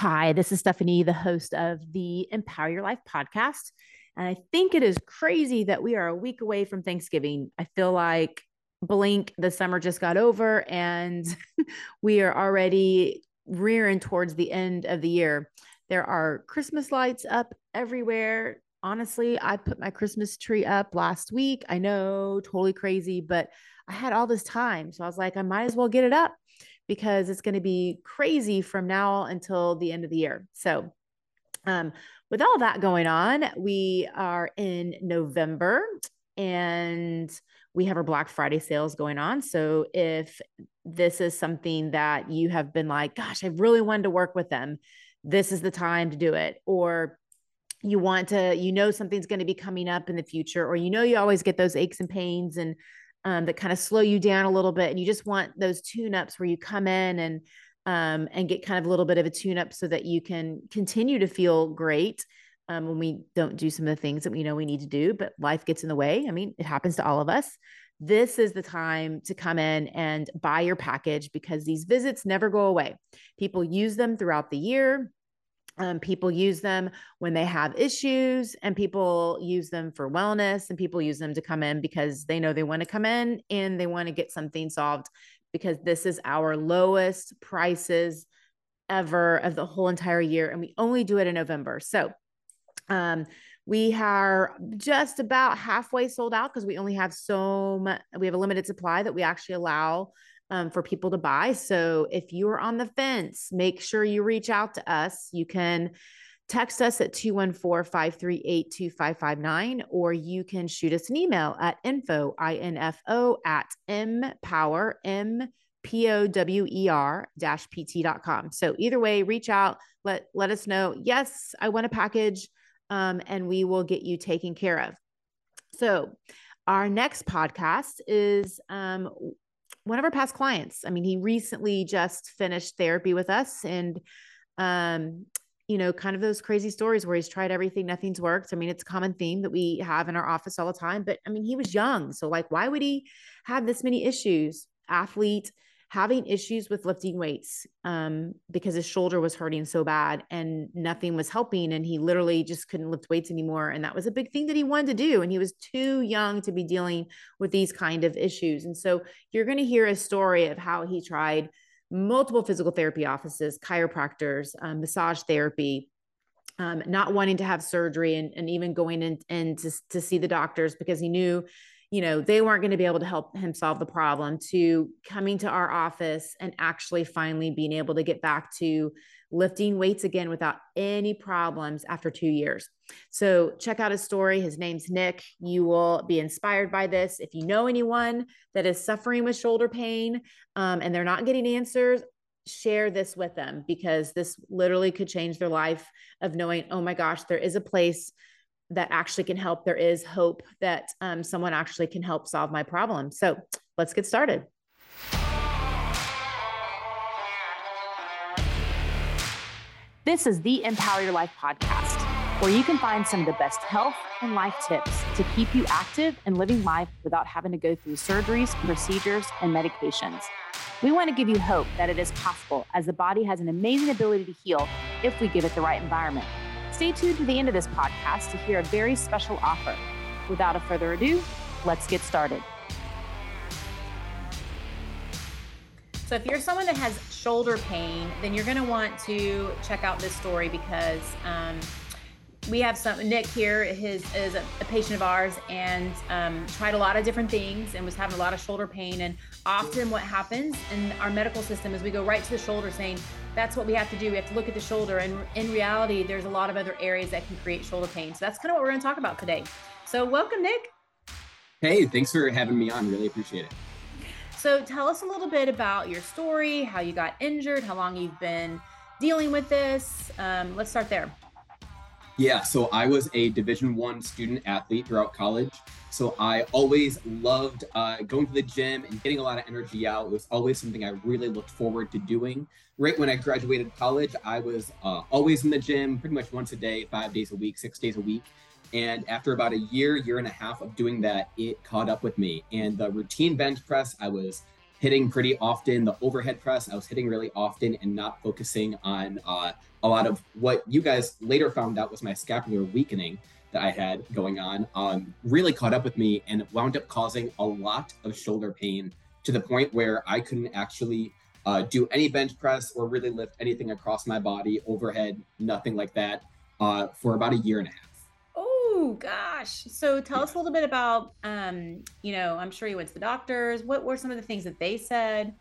Hi, this is Stephanie, the host of the mPower Your Life podcast. And I think it is crazy that we are a week away from Thanksgiving. I feel like blink, the summer just got over and we are already rearing towards the end of the year. There are Christmas lights up everywhere. Honestly, I put my Christmas tree up last week. I know, totally crazy, but I had all this time. So I was like, I might as well get it up because it's going to be crazy from now until the end of the year. So, um, with all that going on, we are in November and we have our Black Friday sales going on. So, if this is something that you have been like, gosh, I really wanted to work with them, this is the time to do it. Or you want to, you know, something's going to be coming up in the future, or you know, you always get those aches and pains and um, that kind of slow you down a little bit and you just want those tune ups where you come in and um, and get kind of a little bit of a tune up so that you can continue to feel great um, when we don't do some of the things that we know we need to do but life gets in the way. I mean it happens to all of us. This is the time to come in and buy your package because these visits never go away. People use them throughout the year um, people use them when they have issues, and people use them for wellness, and people use them to come in because they know they want to come in and they want to get something solved because this is our lowest prices ever of the whole entire year. And we only do it in November. So, um, we are just about halfway sold out because we only have so much, we have a limited supply that we actually allow um, for people to buy. So if you're on the fence, make sure you reach out to us. You can text us at 214-538-2559 or you can shoot us an email at info info at empower m p-o-w-e-r dash pt.com so either way reach out let let us know yes i want a package um, and we will get you taken care of so our next podcast is um, one of our past clients. I mean, he recently just finished therapy with us and um, you know, kind of those crazy stories where he's tried everything, nothing's worked. I mean, it's a common theme that we have in our office all the time, but I mean, he was young. So like why would he have this many issues? Athlete, having issues with lifting weights um, because his shoulder was hurting so bad and nothing was helping. And he literally just couldn't lift weights anymore. And that was a big thing that he wanted to do. And he was too young to be dealing with these kind of issues. And so you're going to hear a story of how he tried multiple physical therapy offices, chiropractors, um, massage therapy. Um, not wanting to have surgery and, and even going in and to, to see the doctors because he knew you know they weren't going to be able to help him solve the problem to coming to our office and actually finally being able to get back to lifting weights again without any problems after two years. So, check out his story. His name's Nick. You will be inspired by this. If you know anyone that is suffering with shoulder pain um, and they're not getting answers, share this with them because this literally could change their life of knowing, oh my gosh, there is a place that actually can help. There is hope that um, someone actually can help solve my problem. So let's get started. This is the mPower Your Life podcast, where you can find some of the best health and life tips to keep you active and living life without having to go through surgeries, procedures, and medications. We want to give you hope that it is possible, as the body has an amazing ability to heal if we give it the right environment. Stay tuned to the end of this podcast to hear a very special offer. Without a further ado, let's get started. So, if you're someone that has shoulder pain, then you're going to want to check out this story because um, we have some Nick here. His is a, a patient of ours and um, tried a lot of different things and was having a lot of shoulder pain. And often, what happens in our medical system is we go right to the shoulder, saying that's what we have to do. We have to look at the shoulder. And in reality, there's a lot of other areas that can create shoulder pain. So that's kind of what we're going to talk about today. So welcome, Nick. Hey, thanks for having me on. Really appreciate it. So tell us a little bit about your story, how you got injured, how long you've been dealing with this. Um, let's start there. Yeah, so I was a Division One student athlete throughout college. So I always loved uh, going to the gym and getting a lot of energy out. It was always something I really looked forward to doing. Right when I graduated college, I was uh, always in the gym, pretty much once a day, five days a week, six days a week. And after about a year, year and a half of doing that, it caught up with me. And the routine bench press, I was hitting pretty often. The overhead press, I was hitting really often and not focusing on uh, a lot of what you guys later found out was my scapular weakening that I had going on. Um, really caught up with me and wound up causing a lot of shoulder pain to the point where I couldn't actually uh, do any bench press or really lift anything across my body, overhead, nothing like that, uh, for about a year and a half. Oh gosh! So tell us a little bit about, um, you know, I'm sure you went to the doctors. What were some of the things that they said?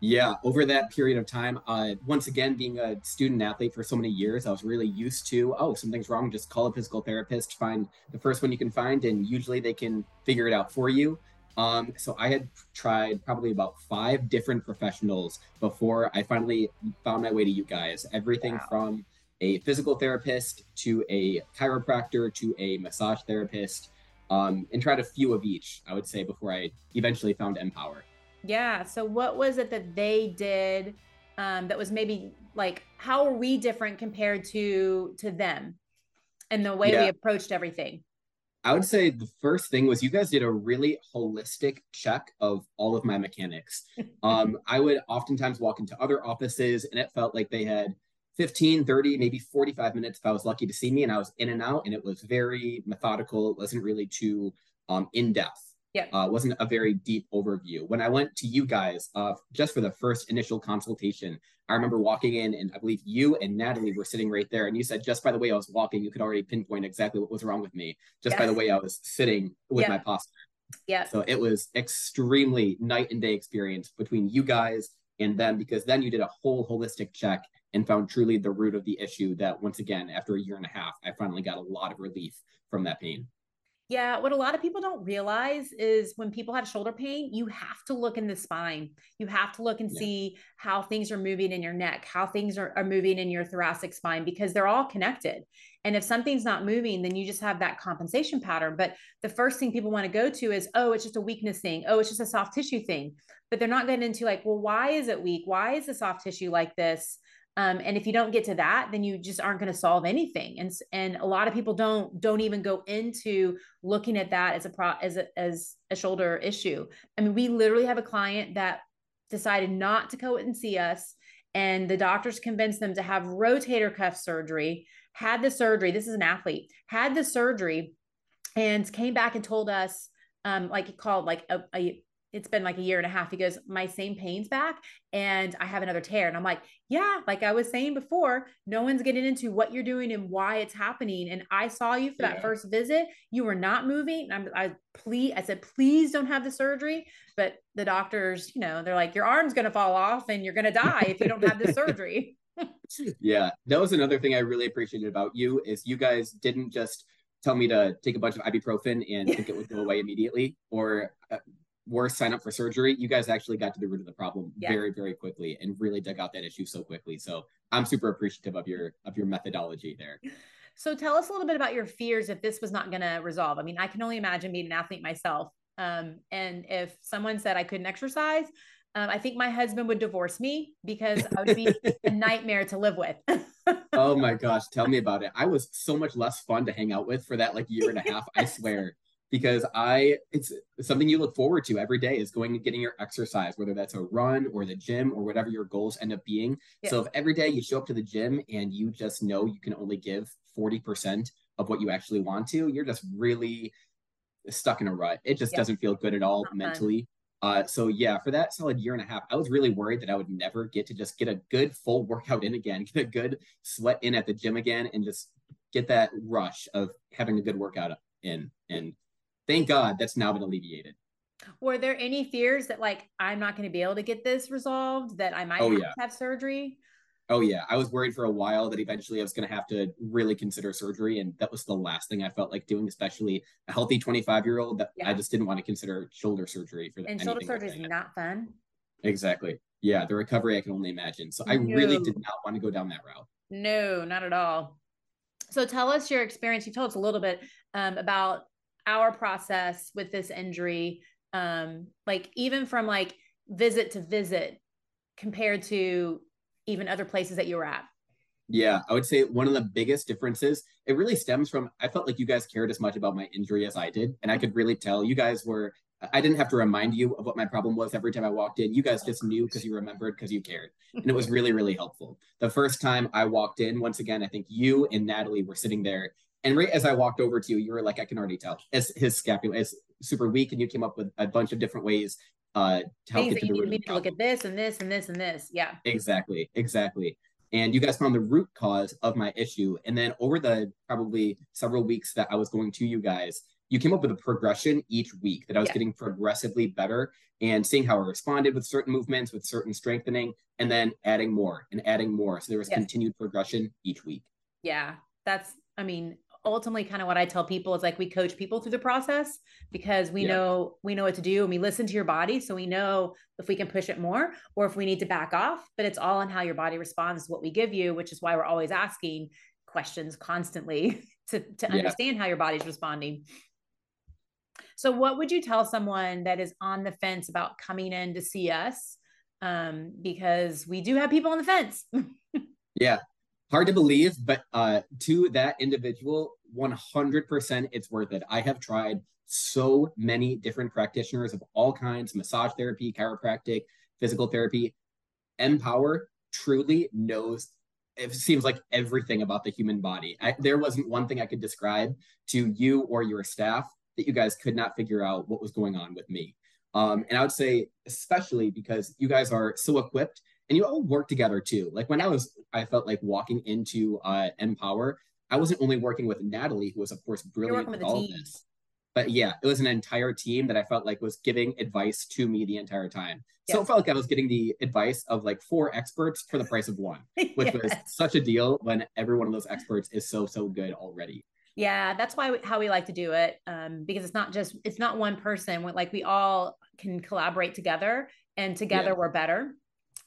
Yeah, over that period of time, uh, once again, being a student athlete for so many years, I was really used to, oh, something's wrong, just call a physical therapist, find the first one you can find, and usually they can figure it out for you. Um, so I had tried probably about five different professionals before I finally found my way to you guys. Everything wow. from a physical therapist to a chiropractor to a massage therapist, um, and tried a few of each, I would say, before I eventually found mPower. Yeah. So what was it that they did um, that was maybe like how are we different compared to to them and the way yeah. we approached everything? I would say the first thing was you guys did a really holistic check of all of my mechanics. um, I would oftentimes walk into other offices and it felt like they had 15, 30, maybe 45 minutes if I was lucky to see me and I was in and out and it was very methodical. It wasn't really too um, in depth yeah. Uh, wasn't a very deep overview. When i went to you guys uh, just for the first initial consultation i remember walking in and i believe you and natalie were sitting right there and you said just by the way i was walking you could already pinpoint exactly what was wrong with me. Just by the way i was sitting with yeah. my posture. Yeah. So it was extremely night and day experience between you guys and them because then you did a whole holistic check and found truly the root of the issue that once again after a year and a half i finally got a lot of relief from that pain yeah, what a lot of people don't realize is when people have shoulder pain, you have to look in the spine. You have to look and yeah. see how things are moving in your neck, how things are, are moving in your thoracic spine, because they're all connected. And if something's not moving, then you just have that compensation pattern. But the first thing people want to go to is, oh, it's just a weakness thing. Oh, it's just a soft tissue thing. But they're not getting into like, well, why is it weak? Why is the soft tissue like this? Um, and if you don't get to that then you just aren't going to solve anything. And and a lot of people don't don't even go into looking at that as a pro as a, as a shoulder issue. I mean we literally have a client that decided not to go and see us and the doctors convinced them to have rotator cuff surgery had the surgery this is an athlete had the surgery and came back and told us um like called like a, a it's been like a year and a half. He goes, My same pain's back and I have another tear. And I'm like, Yeah, like I was saying before, no one's getting into what you're doing and why it's happening. And I saw you for that yeah. first visit. You were not moving. I'm, I please, I said, please don't have the surgery. But the doctors, you know, they're like, Your arm's going to fall off and you're going to die if you don't have the surgery. yeah. That was another thing I really appreciated about you is you guys didn't just tell me to take a bunch of ibuprofen and think it would go away immediately or uh, worse sign up for surgery you guys actually got to the root of the problem yeah. very very quickly and really dug out that issue so quickly. So i'm super appreciative of your of your methodology there. So tell us a little bit about your fears if this was not going to resolve. I mean i can only imagine being an athlete myself um, and if someone said i couldn't exercise um, i think my husband would divorce me because i would be a nightmare to live with. Oh my gosh tell me about it. I was so much less fun to hang out with for that like year and a half i swear because I it's something you look forward to every day is going and getting your exercise, whether that's a run or the gym or whatever your goals end up being. Yeah. So if every day you show up to the gym and you just know you can only give 40% of what you actually want to, you're just really stuck in a rut. It just yeah. doesn't feel good at all Not mentally. Uh, so yeah, for that solid year and a half, I was really worried that I would never get to just get a good full workout in again, get a good sweat in at the gym again, and just get that rush of having a good workout in. And thank God that's now been alleviated. Were there any fears that like I'm not going to be able to get this resolved, that I might oh, have, yeah. have surgery? Oh yeah, I was worried for a while that eventually I was going to have to really consider surgery, and that was the last thing I felt like doing. Especially a healthy 25 year old, that yeah. I just didn't want to consider shoulder surgery for. And shoulder surgery is not fun. Exactly. Yeah, the recovery I can only imagine. So I no. really did not want to go down that route. No, not at all. So tell us your experience. You told us a little bit um, about our process with this injury um like even from like visit to visit compared to even other places that you were at yeah i would say one of the biggest differences it really stems from i felt like you guys cared as much about my injury as i did and i could really tell you guys were I didn't have to remind you of what my problem was every time I walked in. You guys just knew because you remembered because you cared. And it was really, really helpful. The first time I walked in, once again, I think you and Natalie were sitting there. And right as I walked over to you, you were like, I can already tell. As his scapula is super weak, and you came up with a bunch of different ways uh to help get to the root you need to look at this and this and this and this. Yeah. Exactly. Exactly. And you guys found the root cause of my issue. And then over the probably several weeks that I was going to you guys, you came up with a progression each week that I was yeah. getting progressively better and seeing how I responded with certain movements, with certain strengthening, and then adding more and adding more. So there was yes. continued progression each week. Yeah. That's, I mean, ultimately kind of what I tell people is like we coach people through the process because we yeah. know we know what to do and we listen to your body so we know if we can push it more or if we need to back off but it's all on how your body responds to what we give you which is why we're always asking questions constantly to to yeah. understand how your body's responding so what would you tell someone that is on the fence about coming in to see us um, because we do have people on the fence yeah hard to believe, but uh, to that individual, 100% it's worth it. I have tried so many different practitioners of all kinds massage therapy, chiropractic, physical therapy. mPower truly knows it seems like everything about the human body. I, there wasn't one thing I could describe to you or your staff that you guys could not figure out what was going on with me. Um, and I would say, especially because you guys are so equipped and you all work together too. Like when I was, I felt like walking into uh, mPower, I wasn't only working with Natalie, who was of course brilliant with, with all of this, but yeah, it was an entire team that I felt like was giving advice to me the entire time. Yes. So it felt like I was getting the advice of like four experts for the price of one, which yes. was such a deal when every one of those experts is so so good already. Yeah, that's why we, how we like to do it um, because it's not just it's not one person. Like we all can collaborate together, and together yeah. we're better.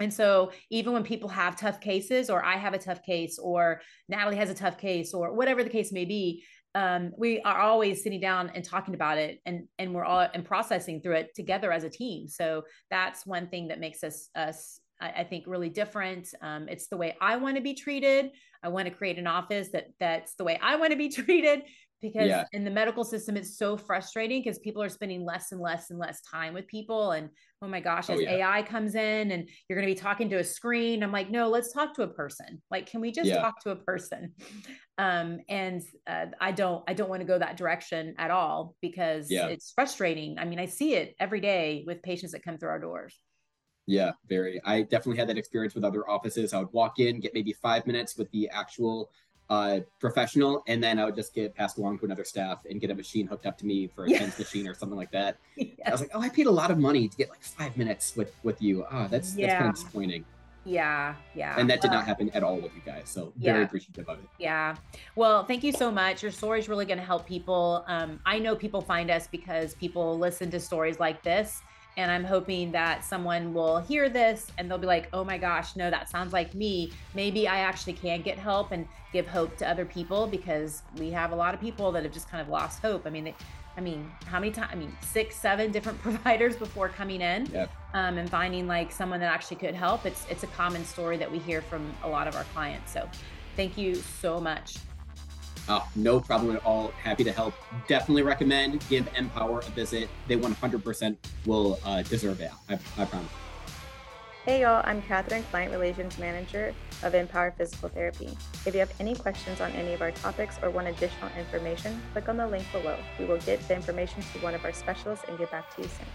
And so even when people have tough cases, or I have a tough case, or Natalie has a tough case, or whatever the case may be, um, we are always sitting down and talking about it, and and we're all and processing through it together as a team. So that's one thing that makes us us I, think really different. Um, it's the way I want to be treated. I want to create an office that that's the way I want to be treated because yeah. in the medical system it's so frustrating because people are spending less and less and less time with people and oh my gosh oh, as oh, yeah. ai comes in and you're going to be talking to a screen i'm like no let's talk to a person like can we just yeah. talk to a person um, and uh, i don't i don't want to go that direction at all because it's frustrating i mean i see it every day with patients that come through our doors yeah, very. I definitely had that experience with other offices. I would walk in, get maybe five minutes with the actual uh, professional, and then I would just get passed along to another staff and get a machine hooked up to me for a yeah. TENS machine or something like that. I was like, oh, I paid a lot of money to get like five minutes with with you. Oh, that's yeah. that's kind of disappointing. Yeah, yeah. And that did not happen at all with you guys. So very yeah. appreciative of it. Yeah. Well, thank you so much. Your story is really going to help people. Um, I know people find us because people listen to stories like this and I'm hoping that someone will hear this and they'll be like, oh my gosh, no, that sounds like me. Maybe I actually can get help and give hope to other people because we have a lot of people that have just kind of lost hope. I mean, they, I mean, how many times? I mean, six, seven different providers before coming in yep. um, and finding like someone that actually could help. It's it's a common story that we hear from a lot of our clients. So, thank you so much. Oh, no problem at all. Happy to help. Definitely recommend give mPower a visit. They 100% will uh, deserve it. I, I promise. Hey y'all, I'm Catherine, Client Relations Manager of mPower Physical Therapy. If you have any questions on any of our topics or want additional information, click on the link below. We will get the information to one of our specialists and get back to you soon.